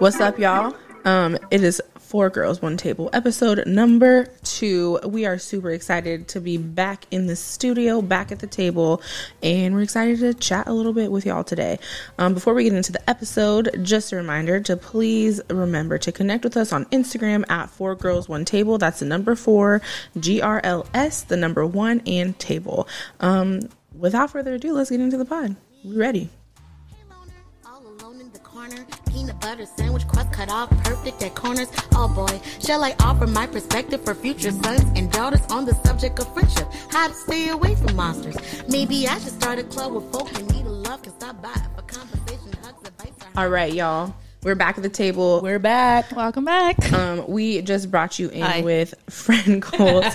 What's up, y'all? Um, it is Four Girls One Table episode number two. We are super excited to be back in the studio, back at the table, and we're excited to chat a little bit with y'all today. Um, before we get into the episode, just a reminder to please remember to connect with us on Instagram at Four Girls One Table. That's the number four, G R L S, the number one, and table. Um, without further ado, let's get into the pod. We ready? Butter sandwich crust cut off perfect at corners. Oh boy, shall I offer my perspective for future sons and daughters on the subject of friendship? How to stay away from monsters? Maybe I should start a club where folk in need of love can stop by for conversation, hugs, advice. All right, y'all. We're back at the table. We're back. Welcome back. Um, we just brought you in Hi. with Friend Goals,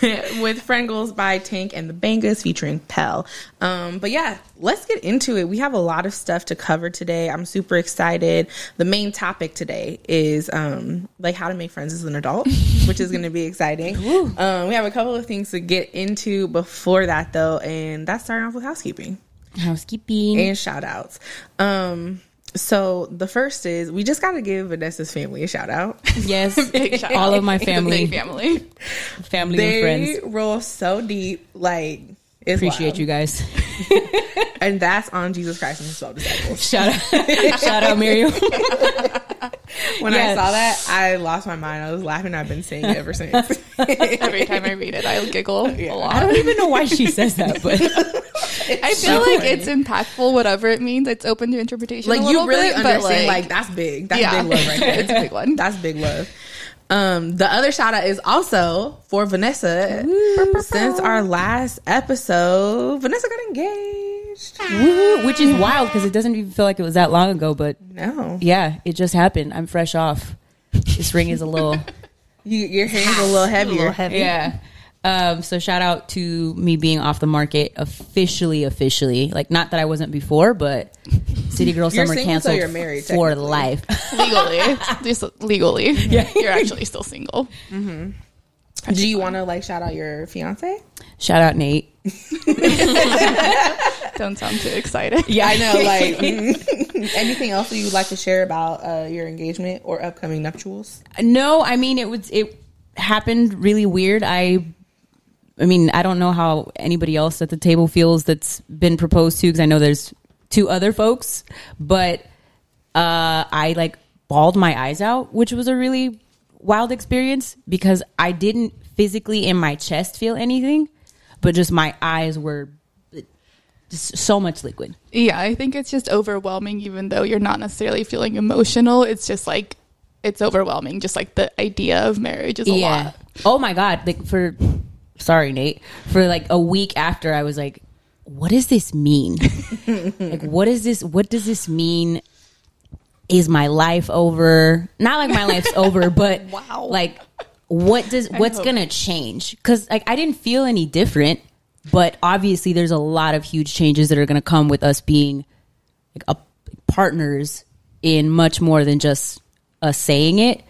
with Friend Goals by Tank and the Bangas featuring Pell. Um, but yeah, let's get into it. We have a lot of stuff to cover today. I'm super excited. The main topic today is um, like how to make friends as an adult, which is going to be exciting. Um, we have a couple of things to get into before that though, and that's starting off with housekeeping Housekeeping. and shout outs. Um, so the first is we just got to give Vanessa's family a shout out. yes. Shout All out. of my family, big family. family they and friends. They roll so deep, like it's Appreciate wild. you guys. and that's on Jesus Christ and His Twelve Disciples. Shout out, shout out, Miriam. When I saw that, I lost my mind. I was laughing. I've been saying it ever since. Every time I read it, I giggle a lot. I don't even know why she says that, but I feel like it's impactful, whatever it means. It's open to interpretation. like a you really bit, but, understand. Like, that's big. That's Yeah. big love right there. it's a big one. That's big love. Um, the other shout out is also for Vanessa. Since our last episode, Vanessa got engaged. Woohoo, which is wild because it doesn't even feel like it was that long ago. But No, yeah, it just happened. I'm fresh off. This ring is a little, you, your hands a little heavier. heavy. Yeah. Um, so shout out to me being off the market officially, officially. Like not that I wasn't before, but City Girl You're Summer canceled you're married, for life. legally, just legally. Yeah, you're actually still single. Do you want to like shout out your fiance? shout out Nate. Don't sound too excited. Yeah, I know. Like, mm, anything else that you'd like to share about uh, your engagement or upcoming nuptials? No, I mean it was it happened really weird. I I mean, I don't know how anybody else at the table feels that's been proposed to because I know there's two other folks, but uh I like bawled my eyes out, which was a really wild experience because I didn't physically in my chest feel anything, but just my eyes were just so much liquid. Yeah, I think it's just overwhelming, even though you're not necessarily feeling emotional. It's just like it's overwhelming. Just like the idea of marriage is a lot. Oh my god! Like for sorry, Nate. For like a week after, I was like, "What does this mean? like, what is this? What does this mean? Is my life over? Not like my life's over, but Wow. Like, what does what's gonna change? Because like I didn't feel any different, but obviously there's a lot of huge changes that are gonna come with us being like a, partners in much more than just us saying it.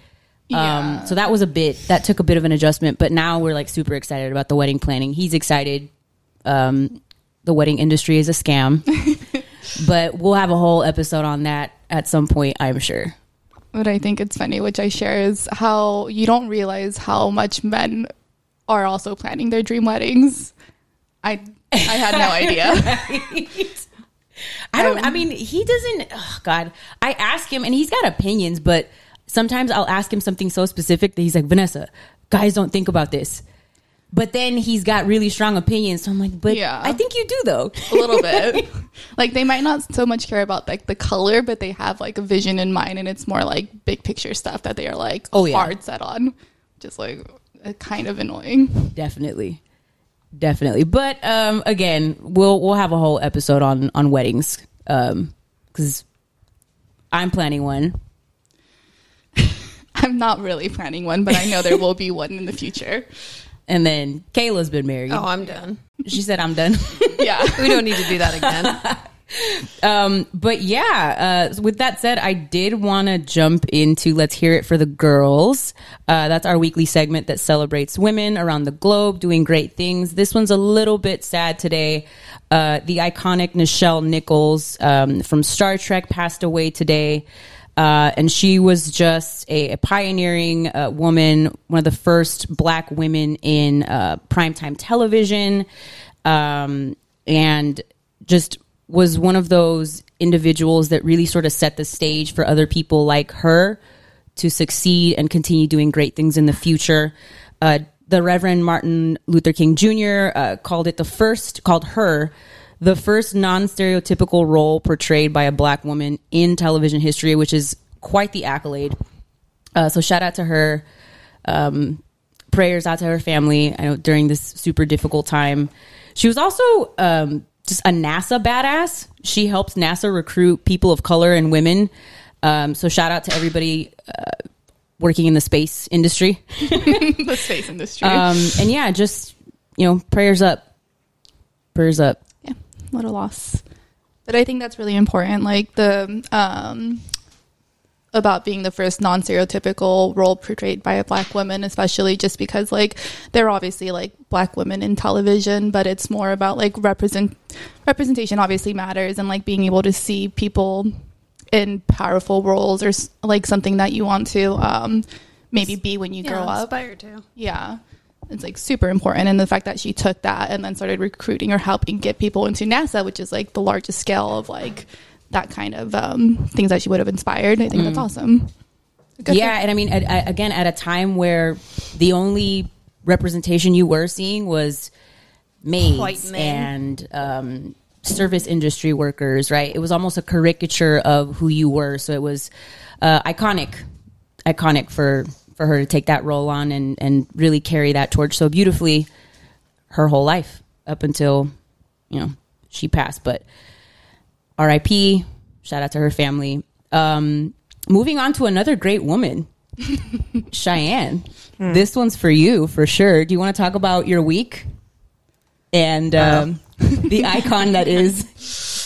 Yeah. Um, so that was a bit that took a bit of an adjustment, but now we're like super excited about the wedding planning. He's excited. Um, the wedding industry is a scam, but we'll have a whole episode on that at some point, I'm sure. what I think it's funny, which I share, is how you don't realize how much men are also planning their dream weddings. I I had no idea. I don't. I mean, he doesn't. Oh God, I ask him, and he's got opinions, but sometimes I'll ask him something so specific that he's like, Vanessa, guys don't think about this. But then he's got really strong opinions. So I'm like, but Yeah. I think you do though. a little bit. like they might not so much care about like the color, but they have like a vision in mind, and it's more like big picture stuff that they are like Oh, yeah. hard set on. Just like uh, kind of annoying. definitely definitely but um again we'll we'll have a whole episode on on weddings um because i'm planning one I'm not really planning one, but I know there will be one in the future. and then kayla's been married Oh, I'm done. she said i'm done Yeah. We don't need to do that again. um but yeah uh with that said i did want to jump into let's hear it for the girls uh that's our weekly segment that celebrates women around the globe doing great things this one's a little bit sad today uh the iconic nichelle nichols um from star trek passed away today Uh, and she was just a, a pioneering uh, woman, one of the first black women in uh, primetime television, um, and just was one of those individuals that really sort of set the stage for other people like her to succeed and continue doing great things in the future. Uh, the Reverend Martin Luther King Jr. Uh, called it the first, called her the first non stereotypical role portrayed by a black woman in television history, which is quite the accolade. Uh, so shout out to her. Um, prayers out to her family. I know during this super difficult time. She was also um, just a NASA badass. She helped NASA recruit people of color and women. Um, so shout out to everybody uh, working in the space industry. the space industry. Um, and yeah, just you know, prayers up, prayers up. Yeah, what a loss. But I think that's really important. Like the um, about being the first non-stereotypical role portrayed by a black woman, especially just because like there are obviously like black women in television, but it's more about like represent representation. Obviously matters, and like being able to see people in powerful roles or like something that you want to um, maybe be when you grow up. Aspire to. Yeah. It's like super important. And the fact that she took that and then started recruiting or helping get people into NASA, which is like the largest scale of like that kind of um, things that she would have inspired. I think that's awesome. Good yeah, and I mean, at, at- again, at a time where the only representation you were seeing was maids White men. and um, service industry workers, right? It was almost a caricature of who you were. So it was uh, iconic, iconic for for her to take that role on and and really carry that torch so beautifully her whole life up until you know she passed. But R.I.P. Shout out to her family. Um, moving on to another great woman, Cheyenne. This one's for you for sure. Do you want to talk about your week and um, the icon that is?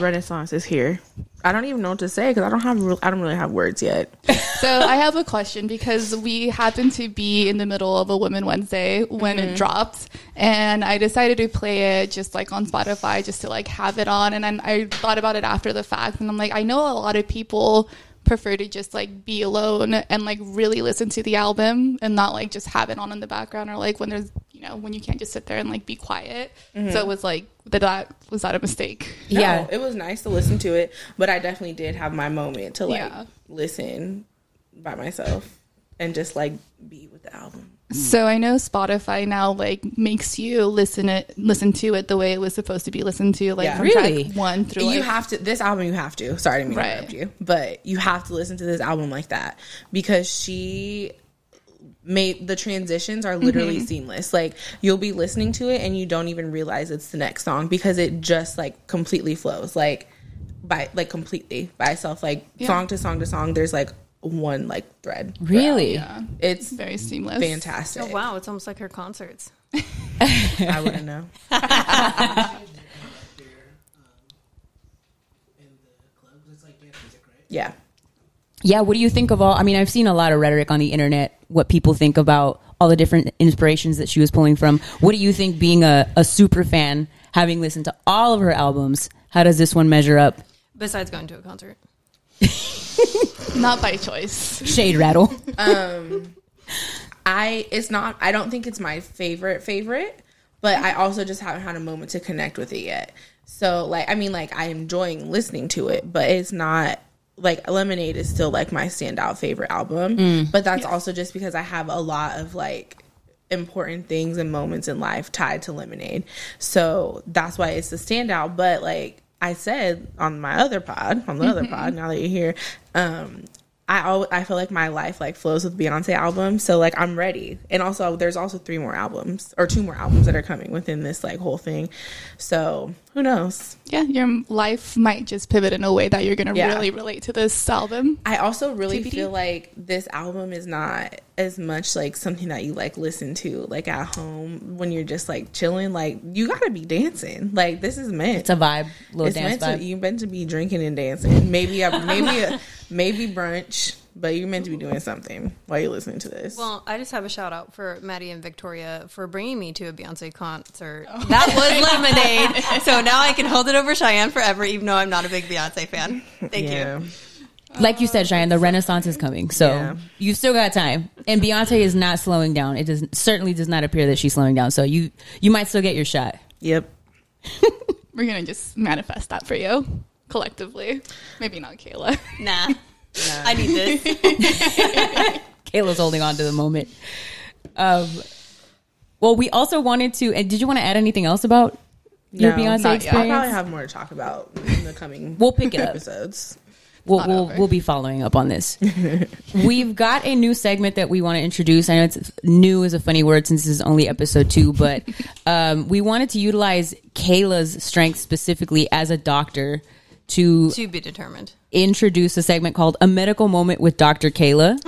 Renaissance is here. I don't even know what to say because I don't have I don't really have words yet. So I have a question because we happened to be in the middle of a Women Wednesday when it mm-hmm. dropped, and I decided to play it just like on Spotify just to like have it on. And then I thought about it after the fact, and I'm like, I know a lot of people prefer to just like be alone and like really listen to the album and not like just have it on in the background or like when there's you know when you can't just sit there and like be quiet. Mm-hmm. So it was like that. that was that a mistake? No, Yeah. it was nice to listen to it, but I definitely did have my moment to like Yeah. listen by myself and just like be with the album. So I know Spotify now like makes you listen it listen to it the way it was supposed to be listened to, like Yeah. from Really? track one through. you like- have to this album you have to sorry to Right. interrupt you but you have to listen to this album like that because she made the transitions are literally Mm-hmm. seamless like you'll be listening to it and you don't even realize it's the next song because it just like completely flows like by like completely by itself like song to song to song there's like one like thread Really? yeah, it's very seamless. fantastic Oh wow, it's almost like her concerts. i wouldn't know yeah Yeah, what do you think of all? I mean, I've seen a lot of rhetoric on the internet. What people think about all the different inspirations that she was pulling from. What do you think, being a, a super fan, having listened to all of her albums? How does this one measure up? Besides going to a concert. Not by choice. Shade rattle. Um, I it's not I don't think it's my favorite favorite, but I also just haven't had a moment to connect with it yet. So like I mean like I'm enjoying listening to it, but it's not like Lemonade is still like my standout favorite album, but that's also just because I have a lot of like important things and moments in life tied to Lemonade. So that's why it's the standout, but like I said on my other pod, on the other pod, now that you're here, um, I al- I feel like my life like flows with Beyonce albums, so like I'm ready. And also, there's also three more albums or two more albums that are coming within this like whole thing. So who knows? Yeah, your life might just pivot in a way that you're gonna Yeah. really relate to this album. I also really TBD. feel like this album is not as much like something that you like listen to like at home when you're just like chilling. Like you gotta be dancing. Like this is meant. It's a vibe, little it's dance meant vibe. to you meant to be drinking and dancing. Maybe a, maybe a, maybe brunch, but you're meant to be doing something while you're listening to this. Well, I just have a shout out for Maddie and Victoria for bringing me to a Beyonce concert. Oh. That was Lemonade. so now I can hold it over Cheyenne forever, even though I'm not a big Beyonce fan. Thank you. like you said, Cheyenne, the Renaissance is coming, so Yeah. you've still got time. And Beyonce is not slowing down. It does certainly does not appear that she's slowing down. So you you might still get your shot. Yep. We're gonna just manifest that for you collectively. Maybe not Kayla. Nah. I need this. Kayla's holding on to the moment. Um, well, we also wanted to. And did you want to add anything else about your No, Beyonce not yet. I'll experience? probably have more to talk about in the coming We'll pick it up. episodes. we'll we'll, we'll be following up on this. We've got a new segment that we want to introduce. I know it's new is a funny word since this is only episode two, but um, we wanted to utilize Kayla's strength specifically as a doctor to to be determined. introduce a segment called A Medical Moment with Dr. Kayla.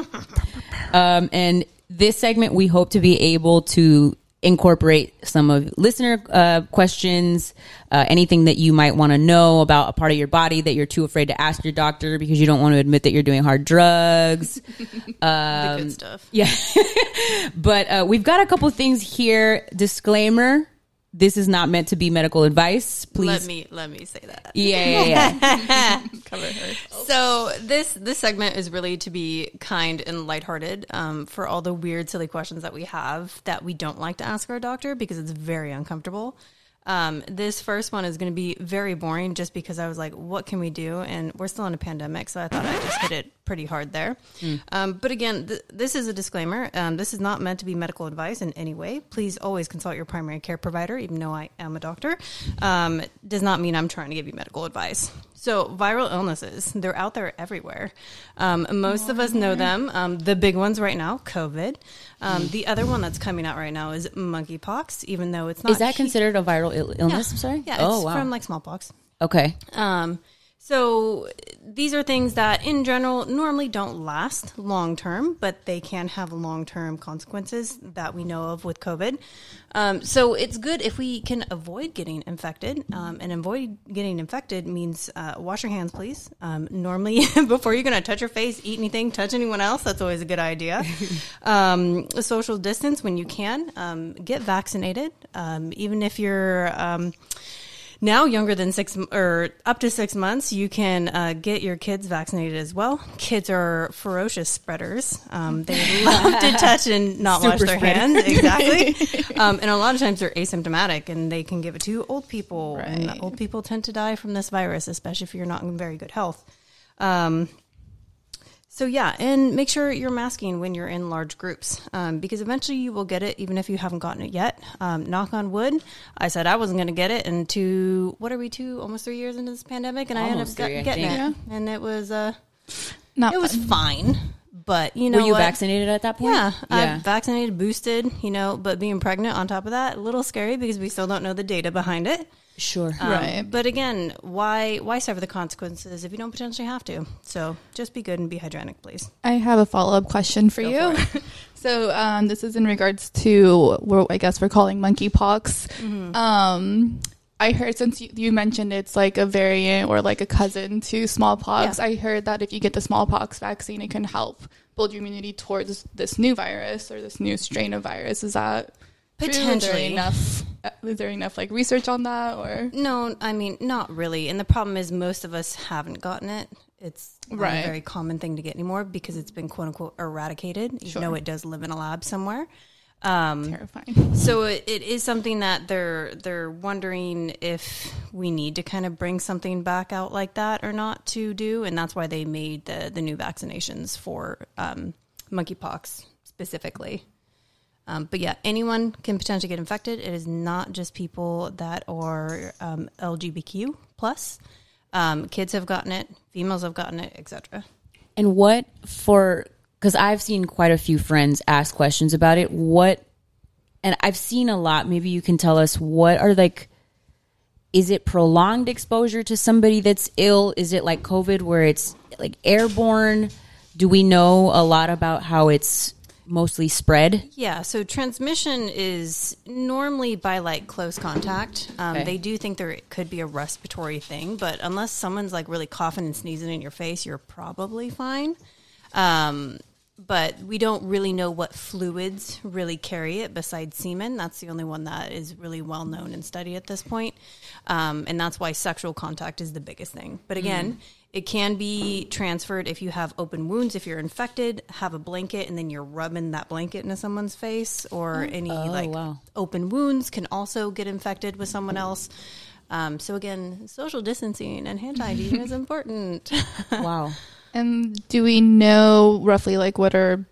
um, and this segment, we hope to be able to incorporate some of listener uh, questions, uh, anything that you might want to know about a part of your body that you're too afraid to ask your doctor because you don't want to admit that you're doing hard drugs. the good stuff. Yeah. but uh, we've got a couple things here. Disclaimer this is not meant to be medical advice. Please. Let me let me say that. yeah, yeah, yeah. Cover her. So this this segment is really to be kind and lighthearted um, for all the weird, silly questions that we have that we don't like to ask our doctor because it's very uncomfortable. Um, this first one is going to be very boring, just because I was like, "What can we do?" And we're still in a pandemic, so I thought I'd just hit it pretty hard there. Um, but again, th- this is a disclaimer. Um, this is not meant to be medical advice in any way. Please always consult your primary care provider, even though I am a doctor. Um, does not mean I'm trying to give you medical advice. So, viral illnesses, they're out there everywhere. Um, most of us know them. Um, the big ones right now, COVID. Um, the other one that's coming out right now is monkeypox, even though it's not. Is that hu- considered a viral Ill- illness? I'm sorry? Yeah, it's oh, wow. from like smallpox. okay. Um, so these are things that, in general, normally don't last long term, but they can have long term consequences that we know of with COVID. Um, so it's good if we can avoid getting infected. Um, and avoid getting infected means uh, wash your hands, please. Um, normally, before you're going to touch your face, eat anything, touch anyone else, that's always a good idea. um, social distance when you can. Um, get vaccinated, um, even if you're. Now younger than six or up to six months, you can uh, get your kids vaccinated as well. Kids are ferocious spreaders. Um, they love to touch and not wash their spreader. hands. Exactly. um, and a lot of times they're asymptomatic and they can give it to old people. And old people tend to die from this virus, especially if you're not in very good health. Um, so yeah, and make sure you're masking when you're in large groups, um, because eventually you will get it, even if you haven't gotten it yet. Um, knock on wood. I said I wasn't going to get it, and two, what are we two, almost three years into this pandemic, and Almost I ended up get- getting think. it, and it was uh, Not it was fine. But you know, Were you what? vaccinated at that point? Yeah, Yeah. I'm vaccinated, boosted, you know, but being pregnant on top of that, a little scary because we still don't know the data behind it. Sure. Um, Right. But again, why why suffer the consequences if you don't potentially have to? So just be good and be hygienic, please. I have a follow up question for Go you. for so um, this is in regards to what I guess we're calling monkeypox. Mm-hmm. Um, I heard since you, you mentioned it's like a variant or like a cousin to smallpox. Yeah. I heard that if you get the smallpox vaccine, it can help build your immunity towards this new virus or this new strain of virus. Is that true? Is there Potentially. enough? Uh, Is there enough like research on that or? No, I mean not really. And the problem is most of us haven't gotten it. It's not Right. a very common thing to get anymore because it's been quote unquote eradicated, Sure. though it does live in a lab somewhere. Um, Terrifying. so it, it is something that they're they're wondering if we need to kind of bring something back out like that or not to do, and that's why they made the the new vaccinations for um, monkeypox specifically. Um, but yeah, anyone can potentially get infected. It is not just people that are um, LGBTQ plus. Um, kids have gotten it, females have gotten it, etc. And what for? Because I've seen quite a few friends ask questions about it. What? And I've seen a lot. Maybe you can tell us what are like. Is it prolonged exposure to somebody that's ill? Is it like COVID, where it's like airborne? Do we know a lot about how it's mostly spread? Yeah, so transmission is normally by like close contact. Um, Okay. They do think there could be a respiratory thing, but unless someone's like really coughing and sneezing in your face, you're probably fine. Um, but we don't really know what fluids really carry it besides semen. That's the only one that is really well known and studied at this point. Um, and that's why sexual contact is the biggest thing. But again, it can be transferred if you have open wounds, if you're infected, have a blanket, and then you're rubbing that blanket into someone's face, or any like wow. open wounds can also get infected with someone else. Um, so again, social distancing and hand hygiene is important. Wow. And do we know roughly like what are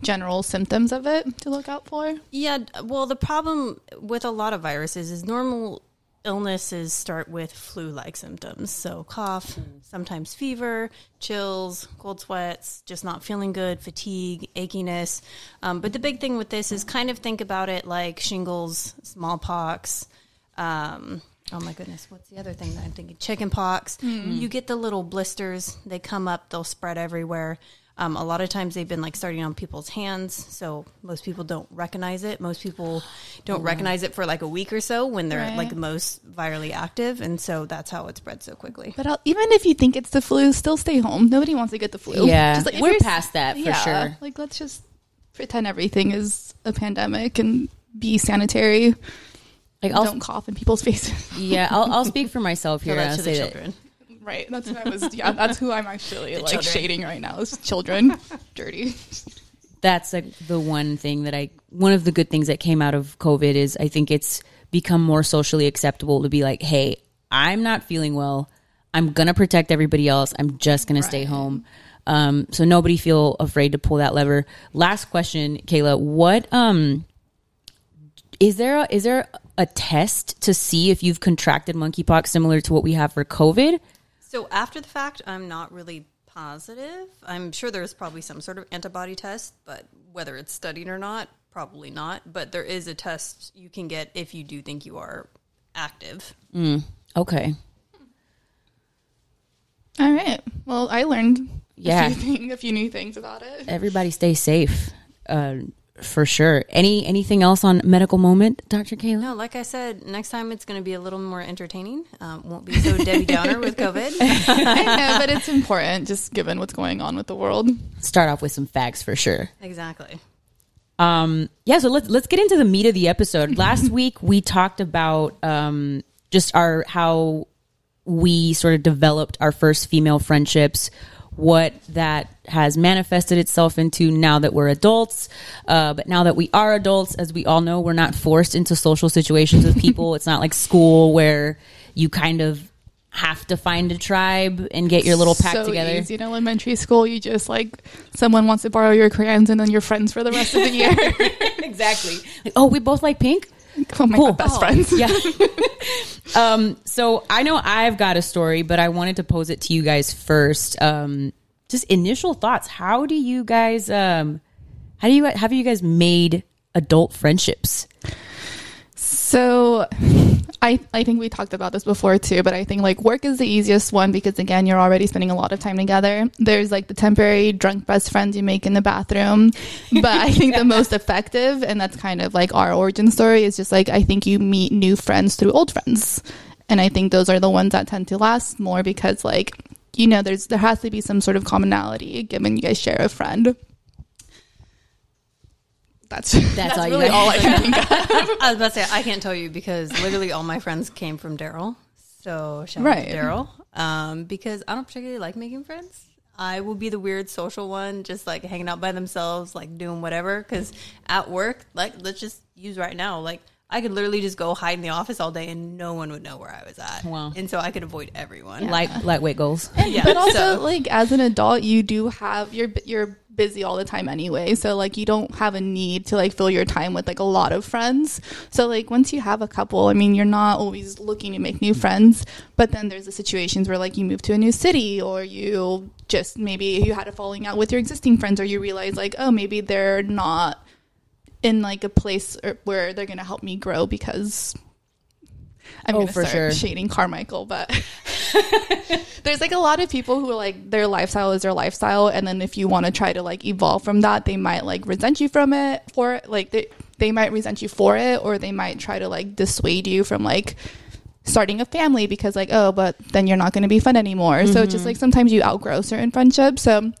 general symptoms of it to look out for? Yeah, well, the problem with a lot of viruses is normal illnesses start with flu-like symptoms. So cough, sometimes fever, chills, cold sweats, just not feeling good, fatigue, achiness. Um, but the big thing with this is kind of think about it like shingles, smallpox. Um, oh my goodness, what's the other thing that I'm thinking? Chicken pox. You get the little blisters. They come up. They'll spread everywhere. Um, a lot of times they've been like starting on people's hands, so most people don't recognize it. Most people don't recognize it for like a week or so when they're Right. like most virally active, and so that's how it spreads so quickly. But I'll, even if you think it's the flu, still stay home. Nobody wants to get the flu. Yeah. Just, like, We're past that for sure. Like let's just pretend everything is a pandemic and be sanitary. Like I'll don't cough in people's faces. yeah, I'll, I'll speak for myself here. that I'll to the say that children. Right. That's who I was. Yeah, that's who I'm actually like children. shading right now. Is children dirty. that's like the one thing that I one of the good things that came out of COVID is I think it's become more socially acceptable to be like, hey, I'm not feeling well. I'm gonna protect everybody else. I'm just gonna stay home. Um, so nobody feel afraid to pull that lever. Last question, Kayla. What um is there a, is there a test to see if you've contracted monkeypox similar to what we have for COVID? So after the fact, I'm not really positive. I'm sure there's probably some sort of antibody test, but whether it's studied or not, probably not. But there is a test you can get if you do think you are active. Okay. All right. Well, I learned Yeah. a few, thing, a few new things about it. everybody stay safe uh, for sure any anything else on medical moment dr kayla No, like I said, next time it's going to be a little more entertaining. Um, won't be so Debbie Downer with COVID. I know, but it's important just given what's going on with the world. start off with some facts for sure exactly. um yeah so let's let's get into the meat of the episode last week we talked about um just our how we sort of developed our first female friendships what that has manifested itself into now that we're adults uh, but now that we are adults as we all know we're not forced into social situations with people it's not like school where you kind of have to find a tribe and get your little pack so together Easy. In elementary school, you just like someone wants to borrow your crayons, and then you're friends for the rest of the year. exactly like, oh we both like pink oh my Cool. god, best Oh. friends. Yeah. um, so I know I've got a story, but I wanted to pose it to you guys first. Um, just initial thoughts. How do you guys, um, how do you, have you guys made adult friendships? So I I think we talked about this before too, but I think like work is the easiest one because again, you're already spending a lot of time together. There's like the temporary drunk best friends you make in the bathroom. But I think the most effective and that's kind of like our origin story is just like I think you meet new friends through old friends. And I think those are the ones that tend to last more because like you know there's there has to be some sort of commonality given you guys share a friend. That's that's, all you really all I can think of. I was about to say I can't tell you because literally all my friends came from Daryl. So shout out Right. to Daryl. Um, because I don't particularly like making friends. I will be the weird social one, just like hanging out by themselves, like doing whatever. Because at work, like let's just use right now, like I could literally just go hide in the office all day and no one would know where I was at. Wow. And so I could avoid everyone. Light, lightweight goals. yeah, but also so- like as an adult you do have you're you're busy all the time anyway so like you don't have a need to like fill your time with like a lot of friends so like once you have a couple i mean you're not always looking to make new friends but then there's the situations where like you move to a new city or you just maybe you had a falling out with your existing friends or you realize like oh maybe they're not in like a place er, where they're gonna help me grow because I'm Oh, gonna for start sure. shading Carmichael, but there's like a lot of people who are like their lifestyle is their lifestyle, and then if you want to try to like evolve from that, they might like resent you from it for it. Like they they might resent you for it, or they might try to like dissuade you from like starting a family because like oh, but then you're not going to be fun anymore. So it's just mm-hmm. like sometimes you outgrow certain friendships. So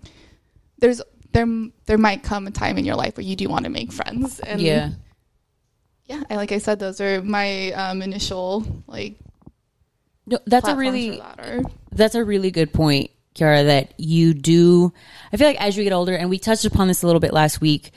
there's there there might come a time in your life where you do want to make friends. And yeah. yeah, and like I said, those are my um, initial like. No, that's a really that's a really good point, Kiara, that you do I feel like as you get older, and we touched upon this a little bit last week,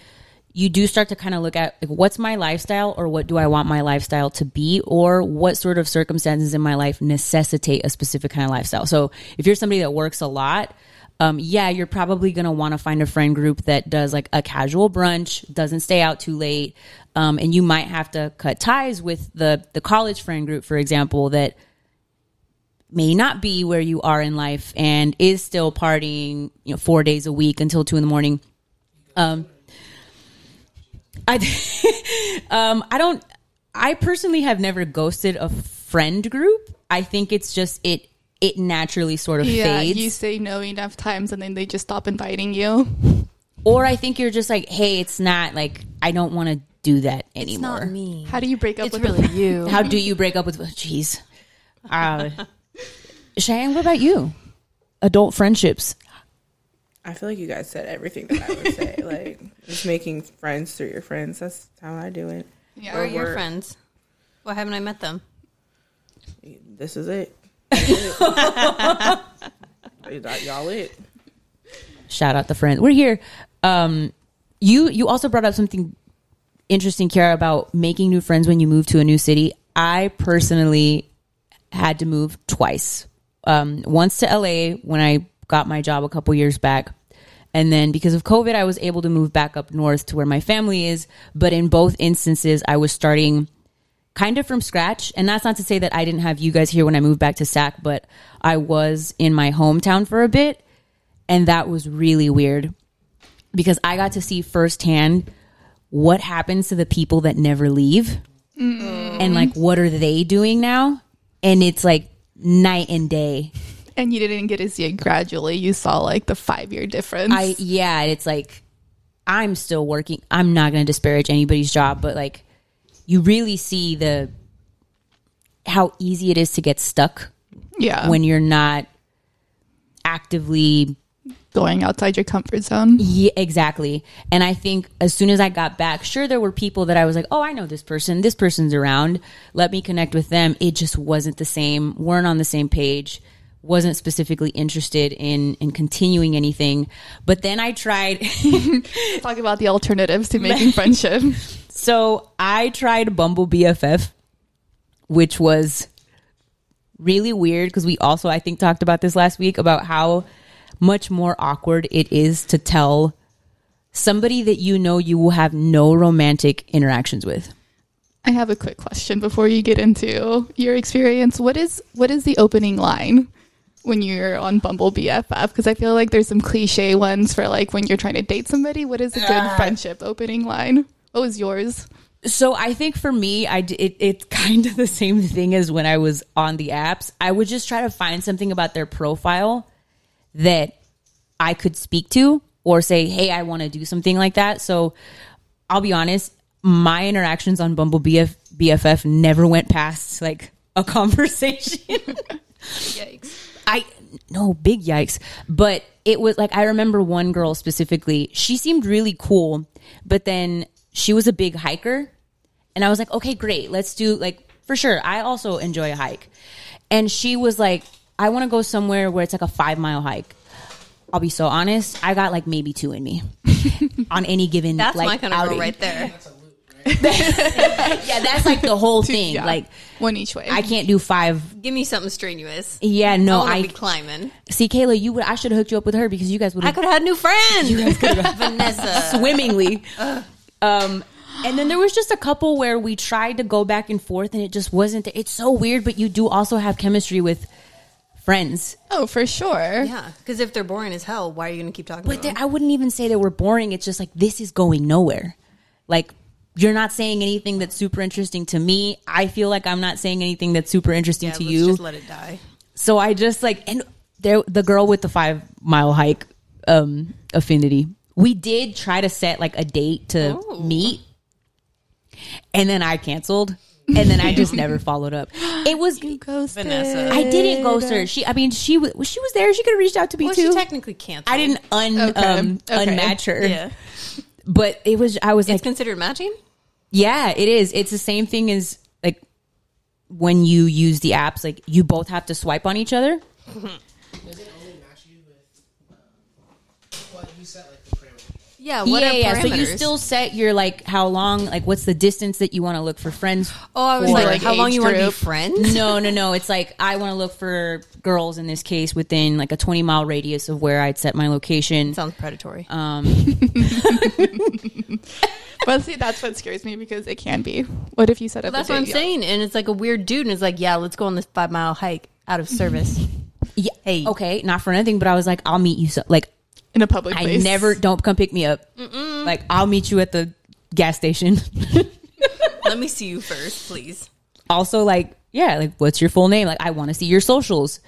you do start to kind of look at like, what's my lifestyle or what do I want my lifestyle to be or what sort of circumstances in my life necessitate a specific kind of lifestyle. So if you're somebody that works a lot, um, yeah, you're probably going to want to find a friend group that does like a casual brunch, doesn't stay out too late. Um, and you might have to cut ties with the, the college friend group, for example, that may not be where you are in life and is still partying, you know, four days a week until two in the morning. Um, I, um, I don't, I personally have never ghosted a friend group. I think it's just, it, it naturally sort of Yeah, fades. you say no enough times and then they just stop inviting you. or I think you're just like, hey, it's not like, I don't want to do that anymore. It's not me. How do you break up It's with really a you. How do you break up with, jeez. Uh, Cheyenne, what about you? Adult friendships. I feel like you guys said everything that I would say. like just making friends through your friends. That's how I do it. Yeah. Where are your Work. friends? Why haven't I met them? This is it. Y'all it. shout out the friend. We're here. Um, you you also brought up something interesting, Kiara, about making new friends when you move to a new city. I personally had to move twice. Um, once to LA when I got my job a couple years back. And then because of COVID, I was able to move back up north to where my family is. But in both instances, I was starting kind of from scratch. And that's not to say that I didn't have you guys here when I moved back to SAC, but I was in my hometown for a bit. And that was really weird because I got to see firsthand what happens to the people that never leave and like what are they doing now. And it's like night and day. And you didn't get to see it gradually. You saw like the five year difference. I yeah, it's like I'm still working. I'm not going to disparage anybody's job, but like you really see the how easy it is to get stuck yeah. when you're not actively going outside your comfort zone. yeah, exactly. And I think as soon as I got back, sure there were people that I was like, "Oh, I know this person. This person's around. Let me connect with them." It just wasn't the same. weren't on the same page. Wasn't specifically interested in in continuing anything. But then I tried Talk about the alternatives to making friendship. So I tried Bumble BFF, which was really weird because we also, I think, talked about this last week about how much more awkward it is to tell somebody that you know you will have no romantic interactions with. I have a quick question before you get into your experience. What is what is the opening line when you're on Bumble BFF? Because I feel like there's some cliche ones for like when you're trying to date somebody. What is a good friendship opening line? What was yours? So I think for me, I it, it's kind of the same thing as when I was on the apps. I would just try to find something about their profile that I could speak to or say, "Hey, I want to do something like that." So I'll be honest, my interactions on Bumble BF, BFF never went past like a conversation. Yikes. I no big yikes, but it was like I remember one girl specifically. She seemed really cool, but then she was a big hiker, and I was like, okay, great, let's do like for sure. I also enjoy a hike, and she was like, I want to go somewhere where it's like a five mile hike. I'll be so honest, I got like maybe two in me on any given. That's like, my kind of girl right there. Yeah, that's like the whole thing. Yeah. Like One each way. I can't do five. Give me something strenuous. Yeah, no, I want I be climbing. see Kayla. You would. I should have hooked you up with her because you guys would I could have had new friends. You guys could have Vanessa. swimmingly. Um, and then there was just a couple where we tried to go back and forth, and it just wasn't. It's so weird, but you do also have chemistry with friends. oh, for sure. Yeah, because if they're boring as hell, why are you going to keep talking But to they, them? I wouldn't even say they were boring. It's just like this is going nowhere. Like you're not saying anything that's super interesting to me. I feel like I'm not saying anything that's super interesting Yeah, to let's you. just let it die. so I just like and there the girl with the five mile hike um affinity. We did try to set like a date to Oh. meet, and then I canceled and then I just never followed up. It was Ghosted. Vanessa. I didn't ghost her. She, I mean, she was she was there. She could have reached out to me Well, too. she technically canceled. I didn't un Okay. um Okay. unmatch her. Yeah, But it was I was it's like, considered matching. yeah, it is. It's the same thing as like when you use the apps. Like you both have to swipe on each other. Does it only match you with uh, what you set like the parameters? Yeah, what yeah, yeah. So you still set your like how long, like what's the distance that you want to look for friends. Oh, I was for. like, like how long you want to be friends? no, no, no. It's like I want to look for girls in this case within like a twenty mile radius of where I'd set my location. Sounds predatory. Um, But see, that's what scares me because it can be. What if you set Well, up? that's a what I'm date? saying. And it's like a weird dude, and it's like, yeah, let's go on this five mile hike out of service. yeah. Hey. Okay, not for anything, but I was like, I'll meet you. So, like, in a public place. I never don't come pick me up. Like, I'll meet you at the gas station. Let me see you first, please. also, like, yeah, like, what's your full name? Like, I want to see your socials.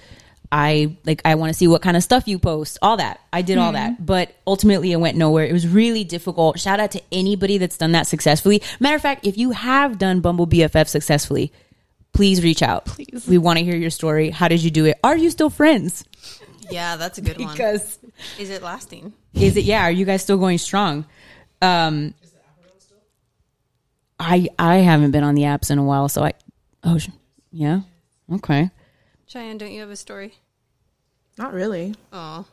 I like I want to see what kind of stuff you post, all that. I did all that, mm-hmm. but ultimately it went nowhere. It was really difficult. Shout out to anybody that's done that successfully. Matter of fact, if you have done Bumble BFF successfully, please reach out. Please. we want to hear your story. How did you do it? Are you still friends? Yeah, that's a good one. Because Is it lasting? is it? Yeah, are you guys still going strong? Um, is the app around still? I I haven't been on the apps in a while, so I. Oh, yeah. Okay. Cheyenne, don't you have a story? Not really. Oh,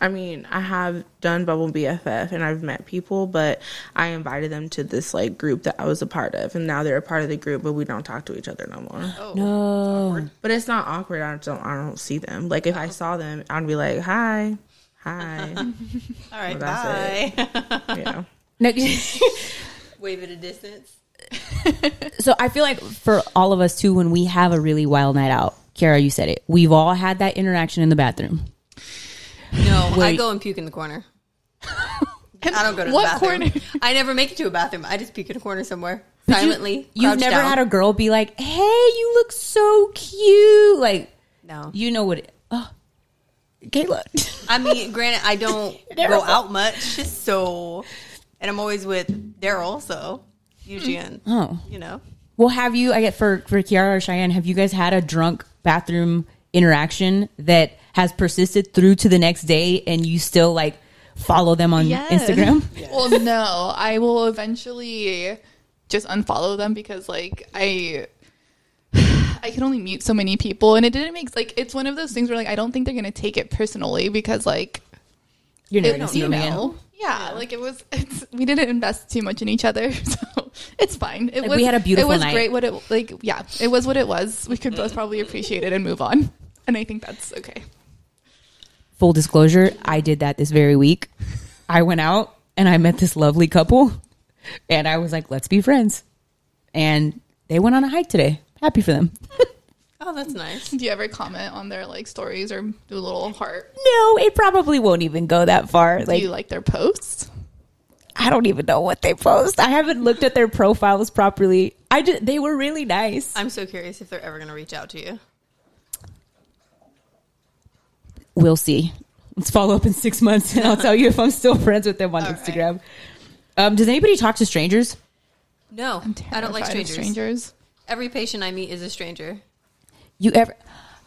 I mean, I have done Bumble BFF and I've met people, but I invited them to this like group that I was a part of, and now they're a part of the group, but we don't talk to each other no more. Oh. No. But it's not awkward. I don't. I don't see them. Like if I oh. saw them, I'd be like, "Hi, hi." all right, Well, bye. yeah. No, Wave at a distance. so I feel like for all of us too, when we have a really wild night out, Kiara, you said it. We've all had that interaction in the bathroom. No, I go and puke in the corner. I don't go to What the bathroom. corner? I never make it to a bathroom. I just puke in a corner somewhere silently. You've never down. had a girl be like, "Hey, you look so cute." Like, no. you know what? It, oh, Kayla. I mean, granted, I don't go out much, so, and I'm always with Daryl, so usually, mm. in, oh, you know, well, have you? I get for for Kiara or Cheyenne. Have you guys had a drunk bathroom interaction that has persisted through to the next day, and you still like follow them on Yes. Instagram? Well, no, I will eventually just unfollow them because like I I can only mute so many people and it didn't make like it's one of those things where like I don't think they're gonna take it personally because like You're never it- gonna see you them again. know yeah, like it was it's, we didn't invest too much in each other so it's fine it Like, was we had a beautiful it was night. great what it like yeah it was what it was we could both probably appreciate it and move on and I think that's okay full disclosure, I did that this very week. I went out and I met this lovely couple, and I was like, let's be friends. And they went on a hike today. Happy for them. oh, that's nice. do you ever comment on their like stories or do a little heart No, it probably won't even go that far. do Like, you like their posts I don't even know what they post. I haven't looked at their profiles properly. I just, they were really nice. I'm so curious if they're ever going to reach out to you. We'll see. Let's follow up in six months and I'll tell you if I'm still friends with them on All right. Instagram. Um, does anybody talk to strangers? No, I don't like strangers. strangers Every patient I meet is a stranger. You ever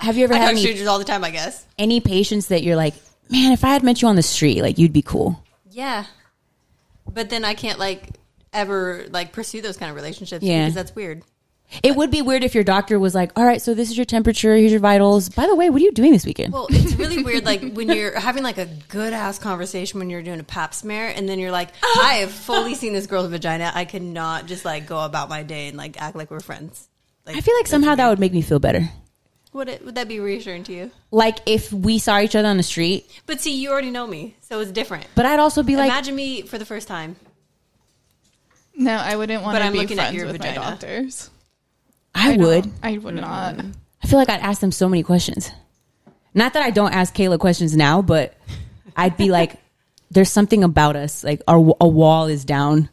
have you ever I had any strangers all the time, I guess. any patients that you're like, man, if I had met you on the street, like you'd be cool. Yeah, but then I can't like ever like pursue those kind of relationships Yeah. because that's weird. It would be weird if your doctor was like, all right, so this is your temperature, here's your vitals. By the way, what are you doing this weekend? Well, it's really weird, like when you're having like a good ass conversation when you're doing a pap smear, and then you're like, I have fully seen this girl's vagina. I cannot just like go about my day and like act like we're friends. Like, I feel like somehow that would make me feel better. would it would that be reassuring to you? Like if we saw each other on the street, But see, you already know me, so it's different. but I'd also be like, Imagine me for the first time. No, I wouldn't want But to I'm be looking at your with vagina. my doctors. I, don't- would. I would not. I feel like I'd ask them so many questions. Not that I don't ask Kayla questions now, but I'd be like, there's something about us, like our a wall is down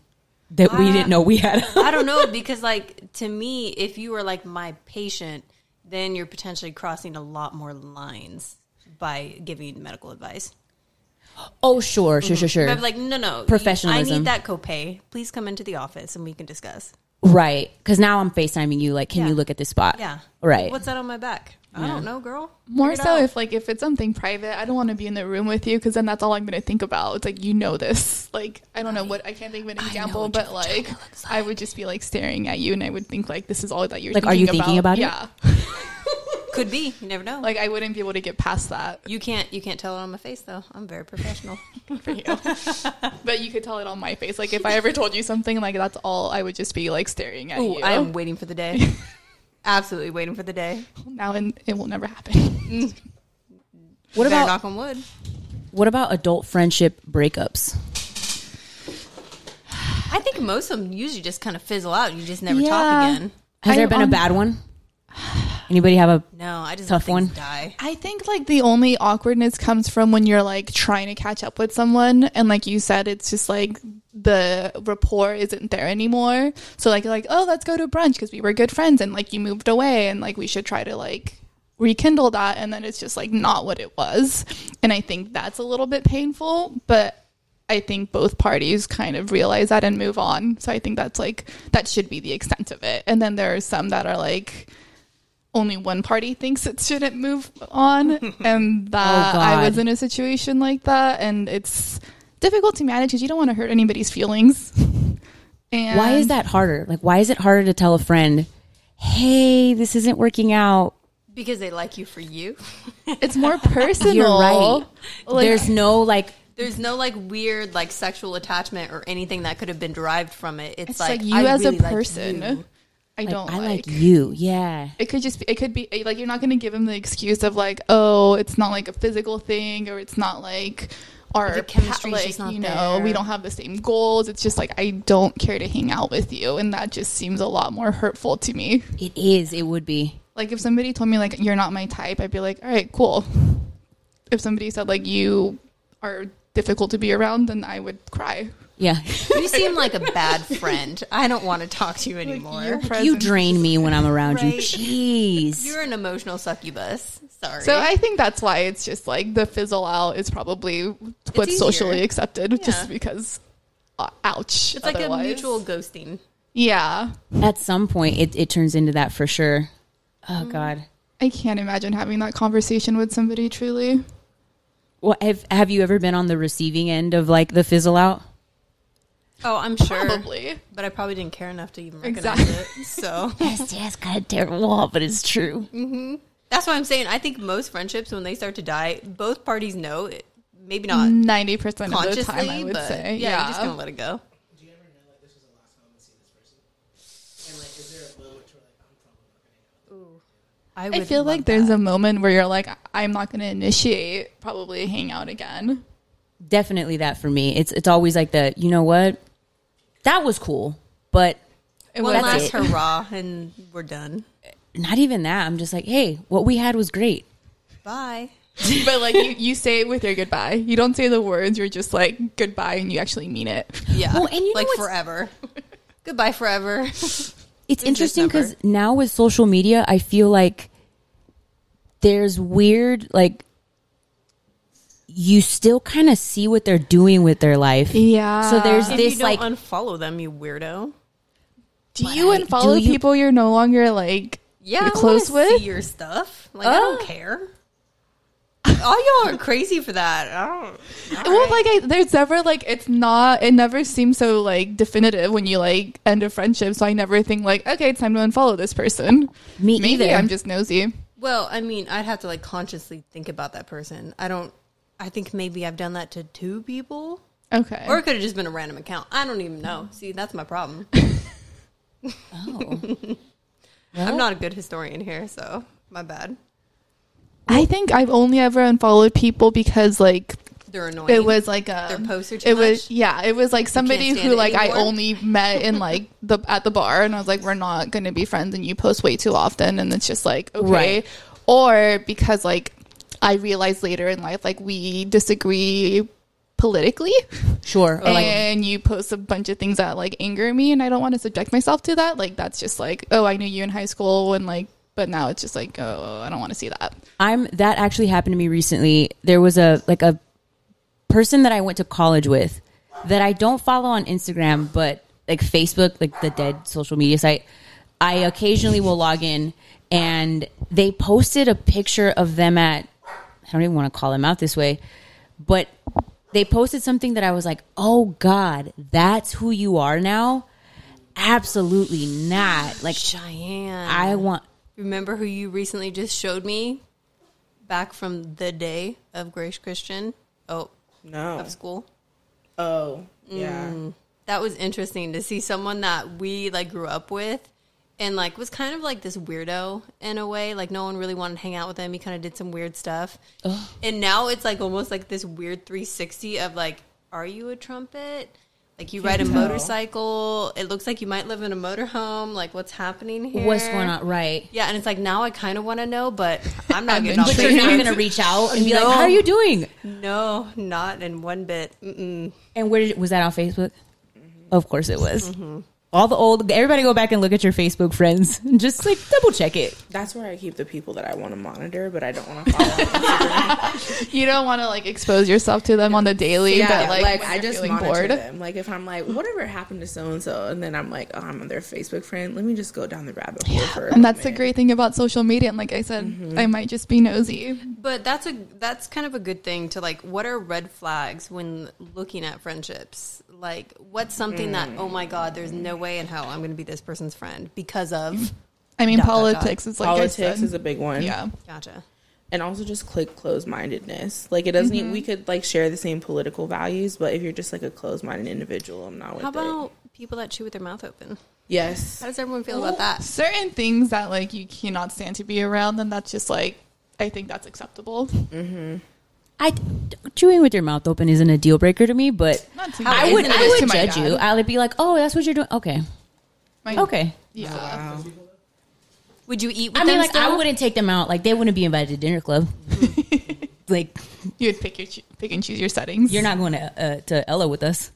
that we didn't uh, know we had. I don't know because like to me, if you were like my patient, then you're potentially crossing a lot more lines by giving medical advice. oh, sure, sure, sure, mm-hmm. But sure. I'm like, no, no, you- Professionalism. I need that copay. Please come into the office and we can discuss. Right. Because now I'm FaceTiming you. Like, can Yeah. you look at this spot? Yeah. Right. What's that on my back? I don't know, girl. More Figure so out. if like if it's something private, I don't want to be in the room with you because then that's all I'm going to think about. It's like you know this. Like I don't know what I can't think of an example, but like I would just be like staring at you, and I would think like this is all that you're Like, are thinking you thinking about it? Yeah, could be. You never know. like I wouldn't be able to get past that. you can't you can't tell it on my face though. I'm very professional. for you. but you could tell it on my face. Like if I ever told you something, like that's all I would just be like staring at Ooh, you. I am waiting for the day. Absolutely waiting for the day. now and it will never happen. Mm. What about knock on wood? what about adult friendship breakups? I think most of them usually just kind of fizzle out. You just never Yeah. talk again. Has I there been a um, bad one? Anybody have a No, I just Tough one. die. I think like the only awkwardness comes from when you're like trying to catch up with someone and like you said it's just like the rapport isn't there anymore. So like like oh let's go to brunch because we were good friends and like you moved away and like we should try to like rekindle that and then it's just like not what it was. And I think that's a little bit painful, but I think both parties kind of realize that and move on. So I think that's like that should be the extent of it. And then there are some that are like only one party thinks it shouldn't move on and oh, that Oh, I was in a situation like that and it's difficult to manage because you don't want to hurt anybody's feelings. And why is that harder? Like why is it harder to tell a friend, "Hey, this isn't working out." Because they like you for you. It's more personal. You're right. Like, There's no like There's no like weird like sexual attachment or anything that could have been derived from it. It's, it's like, like, you I as really a like person. I like, don't I like. like you. Yeah. it could just be it could be eh, like you're not going to give him the excuse of like oh it's not like a physical thing or it's not like our The chemistry's like you know we don't have the same goals it's just like i don't care to hang out with you and that just seems a lot more hurtful to me It is. It would be. like if somebody told me like you're not my type i'd be like all right cool if somebody said like you are difficult to be around then i would cry Yeah. You seem like a bad friend. I don't want to talk to you anymore. your you presence- drain me when I'm around you. Jeez. You're an emotional succubus. Sorry. so i think that's why it's just like the fizzle out is probably what's socially accepted just because uh, ouch it's like a mutual ghosting. yeah At some point, it, it turns into that for sure. Oh God. I can't imagine having that conversation with somebody truly. Well, have have you ever been on the receiving end of like the fizzle out? Oh, I'm sure. Probably. But I probably didn't care enough to even recognize Exactly. it. So Yes, yes, kind of terrible, but it's true. Mm-hmm. that's why I'm saying I think most friendships, when they start to die, both parties know it. Maybe not Ninety percent of the time, I would but say. yeah, Yeah, you're just gonna let it go. Do you ever know like this was the last time I'm gonna see this person? And like, is there a moment where like I'm probably not gonna hang out? I, I feel love like there's a moment where you're like, I'm not going to initiate probably hang out again. Definitely that for me. It's it's always like the you know what, that was cool, but It one was that's last it. hurrah and we're done. not even that. I'm just like, hey, what we had was great. Bye. but like you, you say it with your goodbye. You don't say the words. You're just like goodbye, and you actually mean it. Yeah. Well, and you like what's- forever. Goodbye forever. It's interesting because now with social media, I feel like there's weird like you still kind of see what they're doing with their life. Yeah. So there's if this you don't like unfollow them, you weirdo. Do you Like, unfollow do you- people you're no longer like Yeah, you're I close with? see your stuff. Like I don't Oh. care. All y'all are crazy for that. I don't. Well, like I, there's never like it's not. It never seems so like definitive when you like end a friendship. So I never think like, okay, it's time to unfollow this person. me Maybe either. I'm just nosy. Well, I mean, I'd have to like consciously think about that person. I don't. I think maybe I've done that to two people, Okay. or it could have just been a random account. I don't even know. See, that's my problem. oh. I'm not a good historian here, so my bad. I think I've only ever unfollowed people because like They're annoying. it was like a Their posts are too it was yeah it was like somebody who like I only met in like the at the bar and I was like we're not going to be friends and you post way too often and it's just like okay Right. or because like I realized later in life like we disagree politically Sure. Or like and you post a bunch of things that like anger me and I don't want to subject myself to that like that's just like oh I knew you in high school and like but now it's just like oh I don't want to see that I'm that actually happened to me recently. There was a like a person that I went to college with that I don't follow on Instagram, but like Facebook, like the dead social media site, I occasionally will log in and they posted a picture of them at I don't even want to call them out this way, but they posted something that I was like, "Oh god, that's who you are now?" Absolutely not. Like Cheyenne. I want remember who you recently just showed me back from the day of Grace Christian. Oh, No. of school. Oh, yeah. Mm. That was interesting to see someone that we like grew up with and like was kind of like this weirdo in a way. Like no one really wanted to hang out with him. He kind of did some weird stuff. And now it's like almost like this weird 360 of like, are you a trumpet? Like you ride a tell. motorcycle. It looks like you might live in a motorhome. Like what's happening here? what's going on, right? Yeah, and it's like now I kind of want to know, but I'm not getting off But you're not going to reach out and be No. like, "How are you doing?" No, not in one bit. Mm-mm. And where did was that on Facebook? Mm-hmm. Of course it was. Mm-hmm. All the old everybody go back and look at your Facebook friends and just like double check it. That's where I keep the people that I want to monitor, but I don't want to follow. on Instagram. You don't want to like expose yourself to them on the daily, yeah, but like, like, I just feeling monitor bored. them. Like if I'm like, whatever happened to so and so, and then I'm like, oh, I'm their Facebook friend. Let me just go down the rabbit hole for. a And that's the great thing about social media. And like I said, Mm-hmm. I might just be nosy. But that's a that's kind of a good thing to like. What are red flags when looking at friendships? Like, what's something that oh my god, there's no way in hell I'm going to be this person's friend because of. I mean, Dot, dot, politics is like Politics is a big one. yeah. Gotcha. and also just click closed mindedness. Like it doesn't. Mm-hmm. even we could like share the same political values, but if you're just like a closed minded individual, I'm not with How it. about people that chew with their mouth open? Yes. How does everyone feel about that? Certain things that like you cannot stand to be around, then that's just like I think that's acceptable. I chewing with your mouth open isn't a deal breaker to me, but Not too I would isn't I would to my judge you. I would be like, "Oh, that's what you're doing." Okay. My- Okay. Yeah. Wow. Would you eat with I mean, like still? I wouldn't take them out. Like they wouldn't be invited to dinner club. like You would pick your pick and choose your settings. you're not going to uh, to Ella with us.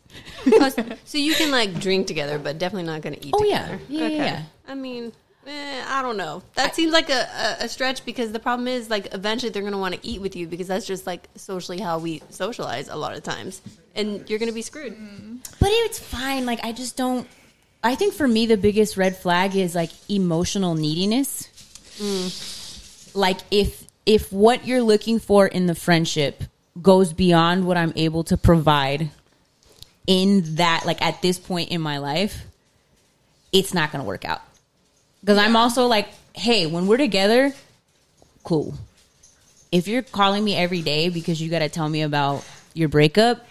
so you can like drink together, but definitely not going to eat. Oh, yeah. together. Yeah, yeah, yeah. I mean, eh, I don't know. That seems like a, a, a stretch because the problem is like eventually they're going to want to eat with you because that's just like socially how we socialize a lot of times, and you're going to be screwed. But it's fine. Like I just don't. I think for me the biggest red flag is like emotional neediness. Like if if what you're looking for in the friendship goes beyond what I'm able to provide in that like at this point in my life, it's not going to work out. Cuz I'm also like, hey, when we're together, cool. If you're calling me every day because you got to tell me about your breakup,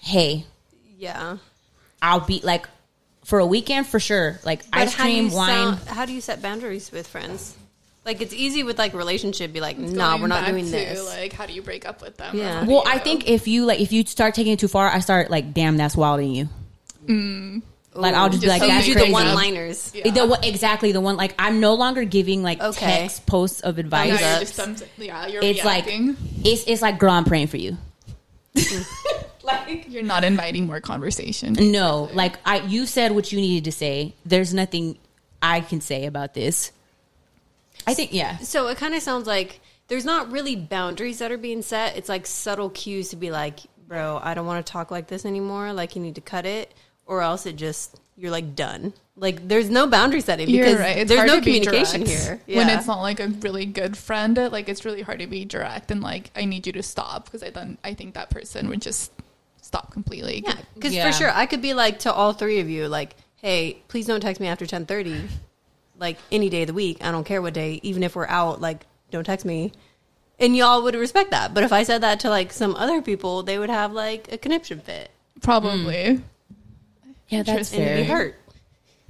hey, Yeah. I'll be like for a weekend for sure. Like But ice how cream, you wine. sound- how do you set boundaries with friends? Like it's easy with like relationship, be like, nah, we're not back doing to, this. Like, how do you break up with them? Yeah. well, I think if you like if you start taking it too far, I start like, damn, that's wild in you. Mm. Like I'll just, be like, so that's you do crazy. the one-liners. Yeah. The one- exactly the one like I'm no longer giving like Okay. text posts of Now advice. you're just some, yeah, you're It's like reacting. it's it's like girl, I'm praying for you. like you're not inviting more conversation. no, like I you said what you needed to say. There's nothing I can say about this. I think yeah. So it kind of sounds like there's not really boundaries that are being set. It's like subtle cues to be like, bro, I don't want to talk like this anymore. Like you need to cut it, or else it just you're like done. Like there's no boundary setting because You're right. It's there's hard no to be communication direct here. when it's not like a really good friend. Like it's really hard to be direct and like I need you to stop because I then I think that person would just stop completely. Yeah, because Yeah. for sure I could be like to all three of you, like, hey, please don't text me after ten thirty, like any day of the week. I don't care what day, even if we're out, like, don't text me, and y'all would respect that. But if I said that to like some other people, they would have like a conniption fit Probably. Hmm. Yeah, that's and be hurt.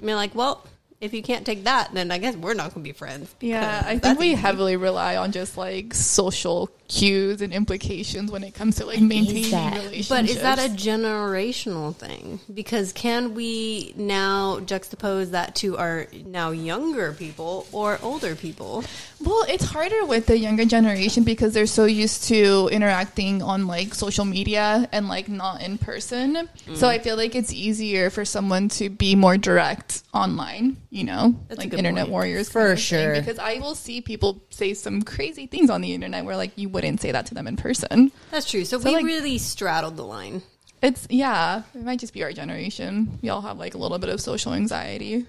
I mean, like, well, if you can't take that, then I guess we're not gonna be friends. Yeah, I think we easy. heavily rely on just like social cues and implications when it comes to like maintaining that? relationships. But is that a generational thing? Because can we now juxtapose that to our now younger people or older people? Well, it's harder with the younger generation because they're so used to interacting on like social media and like not in person. So Mm. I feel like it's easier for someone to be more direct online, you know, That's like internet point. warriors For kind of thing. sure. Because I will see people say some crazy things on the internet where like you wouldn't say that to them in person. That's true. So, So, we like- really straddled the line. It's yeah, it might just be our generation. We all have like a little bit of social anxiety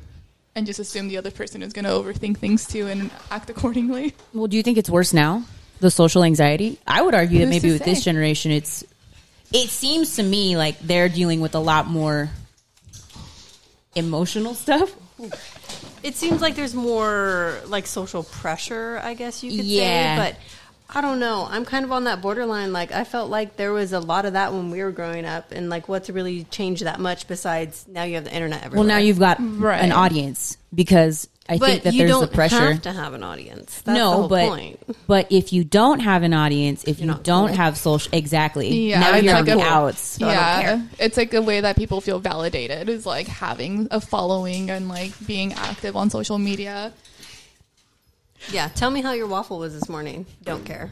and just assume the other person is going to overthink things too and act accordingly. Well, do you think it's worse now? The social anxiety? I would argue that maybe to with this generation, it's. It seems to me like they're dealing with a lot more emotional stuff. It seems like there's more like social pressure, I guess you could Yeah. say. But I don't know. I'm kind of on that borderline. Like I felt like there was a lot of that when we were growing up, and like what's really changed that much besides now you have the internet everywhere. Well, now you've got Right. an audience because I but think that you there's don't the pressure. have to have an audience. That's the no, whole but point. but if you don't have an audience, if you not don't cool. have social, exactly. Yeah, now you're like on the a- outs. So yeah, it's like a way that people feel validated is like having a following and like being active on social media. Yeah, tell me how your waffle was this morning. Don't care.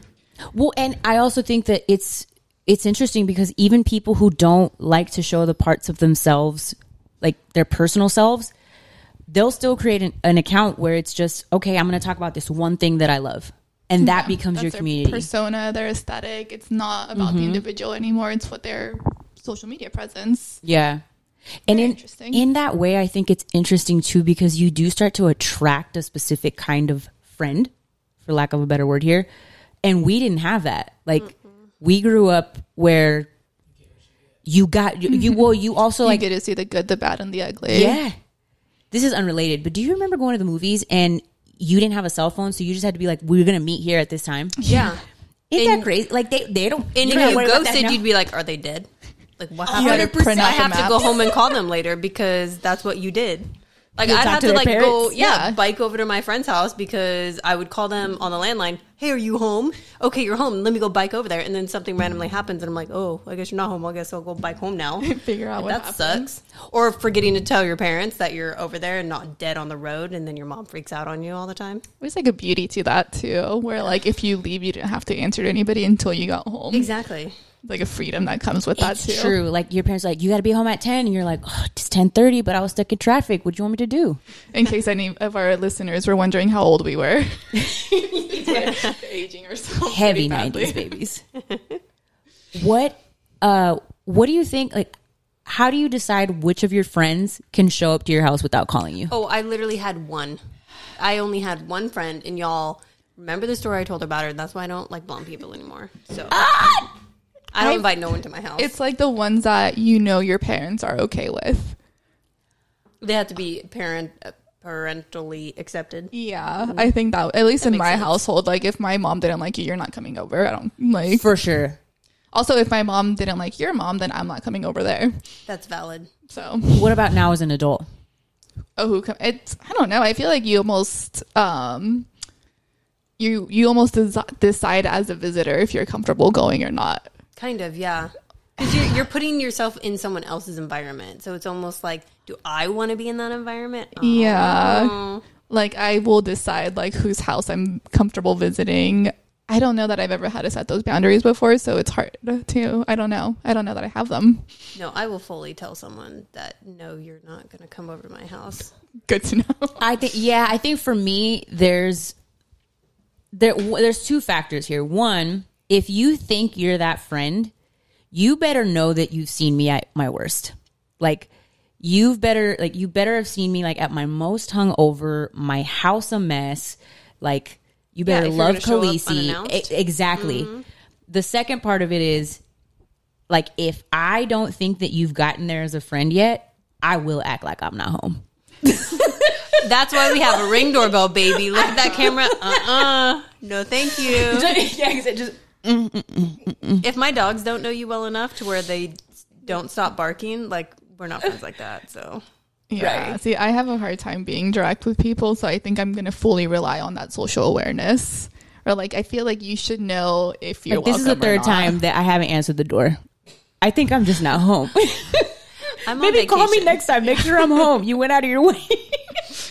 Well, and I also think that it's it's interesting because even people who don't like to show the parts of themselves, like their personal selves, they'll still create an, an account where it's just okay. I'm going to talk about this one thing that I love, and that Yeah, becomes your their community. persona, their aesthetic. It's not about Mm-hmm. the individual anymore. It's what their social media presence. Yeah. And Very in, interesting. in that way, I think it's interesting too because you do start to attract a specific kind of friend, for lack of a better word here. And we didn't have that. Like, we grew up where you got, you, you well, you also you like, get to see the good, the bad, and the ugly. yeah. This is unrelated, but do you remember going to the movies and you didn't have a cell phone, so you just had to be like, we're going to meet here at this time? Yeah. Isn't And- that crazy? Like, they, they don't, And they're if you worried that ghosted, you'd be like, "Are they dead?" Like what You happened? gotta I out the have to go home and call them later because that's what you did. Like You'll I'd have to to their like go, yeah, Yeah. bike over to my friend's house because I would call them on the landline. Hey, are you home? Okay, you're home. Let me go bike over there, and then something randomly happens, and I'm like, oh, I guess you're not home. I guess I'll go bike home now. Figure out Like, what that happened. sucks. Or forgetting to tell your parents that you're over there and not dead on the road, and then your mom freaks out on you all the time. There's like a beauty to that too, where like if you leave, you didn't have to answer to anybody until you got home. Exactly. Like a freedom that comes with that too. true. Like your parents are like, you got to be home at ten, and you're like, oh, it's ten thirty, but I was stuck in traffic. What do you want me to do? In case any of our listeners were wondering how old we were, aging ourselves Heavy nineties babies. what? Uh, what do you think? Like, how do you decide which of your friends can show up to your house without calling you? Oh, I literally had one. I only had one friend, and y'all remember the story I told about her. That's why I don't like blonde people anymore. So I don't I've- invite no one to my house. It's like the ones that you know your parents are okay with. they have to be parent uh, parentally accepted. Yeah, I think that at least in my sense. household, like if my mom didn't like you, you're not coming over. I don't like. For sure. Also, if my mom didn't like your mom, then I'm not coming over there. That's valid. So, What about now as an adult? oh, who? Com- it's I don't know. I feel like you almost um, you you almost desi- decide as a visitor if you're comfortable going or not. Kind of, yeah. Because you're, you're putting yourself in someone else's environment, so it's almost like, do I want to be in that environment? Yeah. Oh. Like I will decide like whose house I'm comfortable visiting. I don't know that I've ever had to set those boundaries before, so it's hard to. I don't know. I don't know that I have them. No, I will fully tell someone that no, you're not going to come over to my house. Good to know. I think yeah, I think for me there's there there's two factors here. One, if you think you're that friend, you better know that you've seen me at my worst. Like you've better like you better have seen me like at my most hungover, my house a mess, like you better you're love gonna show up Khaleesi. Exactly. The second part of it is like if I don't think that you've gotten there as a friend yet, I will act like I'm not home. That's why we have a ring doorbell, baby. Look at that camera. Uh uh No, thank you. yeah, 'cause it just If my dogs don't know you well enough to where they don't stop barking, like, we're not friends like that. So, Yeah. See, I have a hard time being direct with people, so I think I'm going to fully rely on that social awareness. Or like, I feel like you should know if you're. Like, this is the third time that I haven't answered the door. I think I'm just not home. I'm Maybe call me next time. Make sure I'm home. You went out of your way.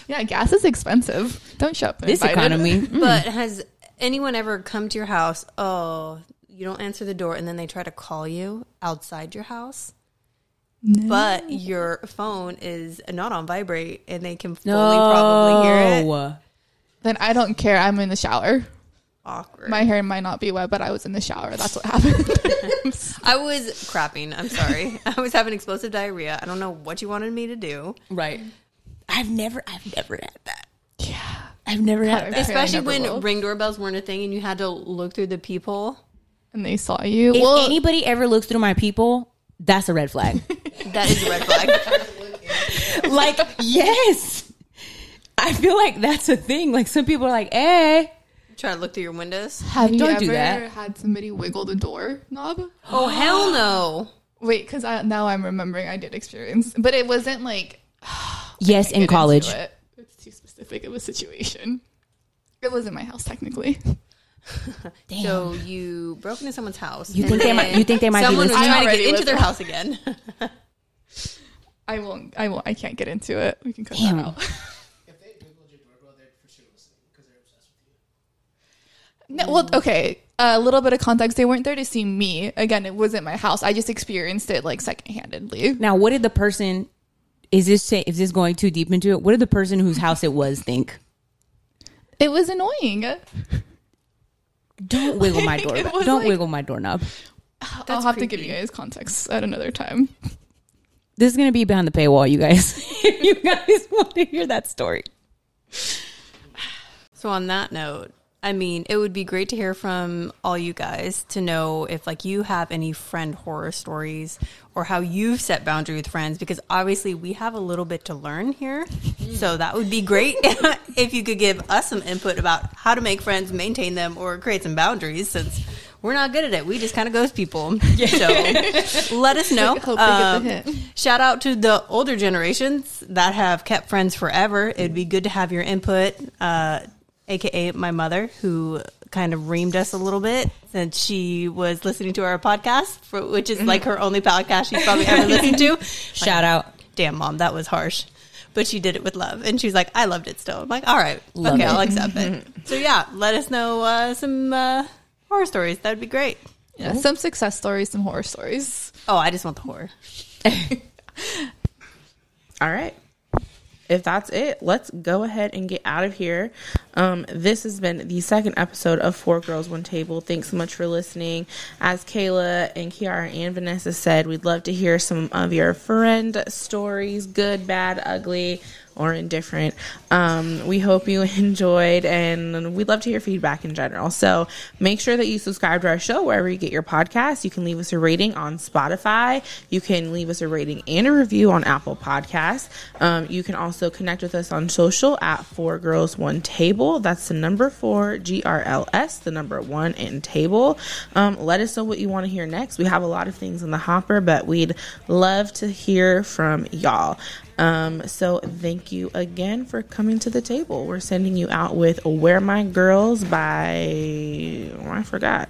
Yeah, gas is expensive. Don't show up. this uninvited. economy. But has anyone ever come to your house? Oh, you don't answer the door, and then they try to call you outside your house. But your phone is not on vibrate, and they can fully probably hear it. No. Then I don't care. I'm in the shower. awkward. My hair might not be wet, but I was in the shower. That's what happened. I was crapping. I'm sorry. I was having explosive diarrhea. I don't know what you wanted me to do. Right. I've never, I've never had that. Yeah. I've never had that. Especially when will. ring doorbells weren't a thing and you had to look through the people. and they saw you. If well, anybody ever looks through my people, that's a red flag. That is a red flag. like, yes. I feel like that's a thing. Like some people are like, hey. Try to look through your windows. have you don't ever do that. had somebody wiggle the door knob? Oh hell no! Wait, because now I'm remembering I did experience, but it wasn't like Yes, in college. it. It's too specific of a situation. It was in my house technically. So you broke into someone's house. You think they might- then you think they might be someone was listening? trying to get into their wrong. house again? I won't. I won't. I can't get into it. We can cut Damn. that out. If they googled your doorbell, they're for sure listening because they're obsessed with you. No, well, okay. A little bit of context. They weren't there to see me. Again, it wasn't my house. I just experienced it like secondhandedly. Now, what did the person? Is this say? Is this going too deep into it? What did the person whose house it was think? It was annoying. Don't wiggle my Like, door. it Don't like- wiggle my doorknob. I'll have to give you guys context at another time. This is gonna be behind the paywall, you guys. if you guys want to hear that story. So on that note, I mean, it would be great to hear from all you guys to know if like you have any friend horror stories or how you've set boundary with friends because obviously we have a little bit to learn here. So that would be great if you could give us some input about how to make friends, maintain them or create some boundaries since we're not good at it. We just kind of ghost people. So let us know. Hope they get the Um. Shout out to the older generations that have kept friends forever. It'd be good to have your input, uh, aka my mother, who kind of reamed us a little bit since she was listening to our podcast, for, which is like her only podcast she's probably ever listened to. Shout out. Damn, mom, that was harsh. But she did it with love, and she's like, "I loved it still." I'm like, "All right, Love okay, it. I'll accept it." So yeah, let us know uh, some uh, horror stories. That'd be great. Yeah, some success stories, some horror stories. Oh, I just want the horror. All right. If that's it, let's go ahead and get out of here. Um, this has been the second episode of Four Girls One Table. Thanks so much for listening. As Kayla and Kiara and Vanessa said, we'd love to hear some of your friend stories, good, bad, ugly, or indifferent. Um, we hope you enjoyed, and we'd love to hear feedback in general. So make sure that you subscribe to our show wherever you get your podcasts. You can leave us a rating on Spotify. You can leave us a rating and a review on Apple Podcasts. Um, you can also connect with us on social at Four Girls One Table. That's the number four G R L S, the number one and table. Um, let us know what you want to hear next. We have a lot of things in the hopper, but we'd love to hear from y'all. Um, so thank you again for coming to the table. We're sending you out with Where My Girls by oh, I forgot.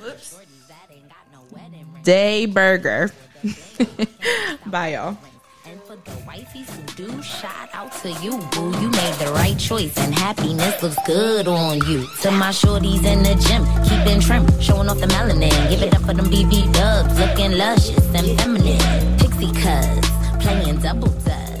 Whoops. Day Burger. Bye y'all. And for the wifeys who do, shout out to you, boo. You made the right choice, and happiness looks good on you. To my shorties in the gym, keeping trim, showing off the melanin. Give it up for them BB dubs, looking luscious and feminine. Pixie i am 在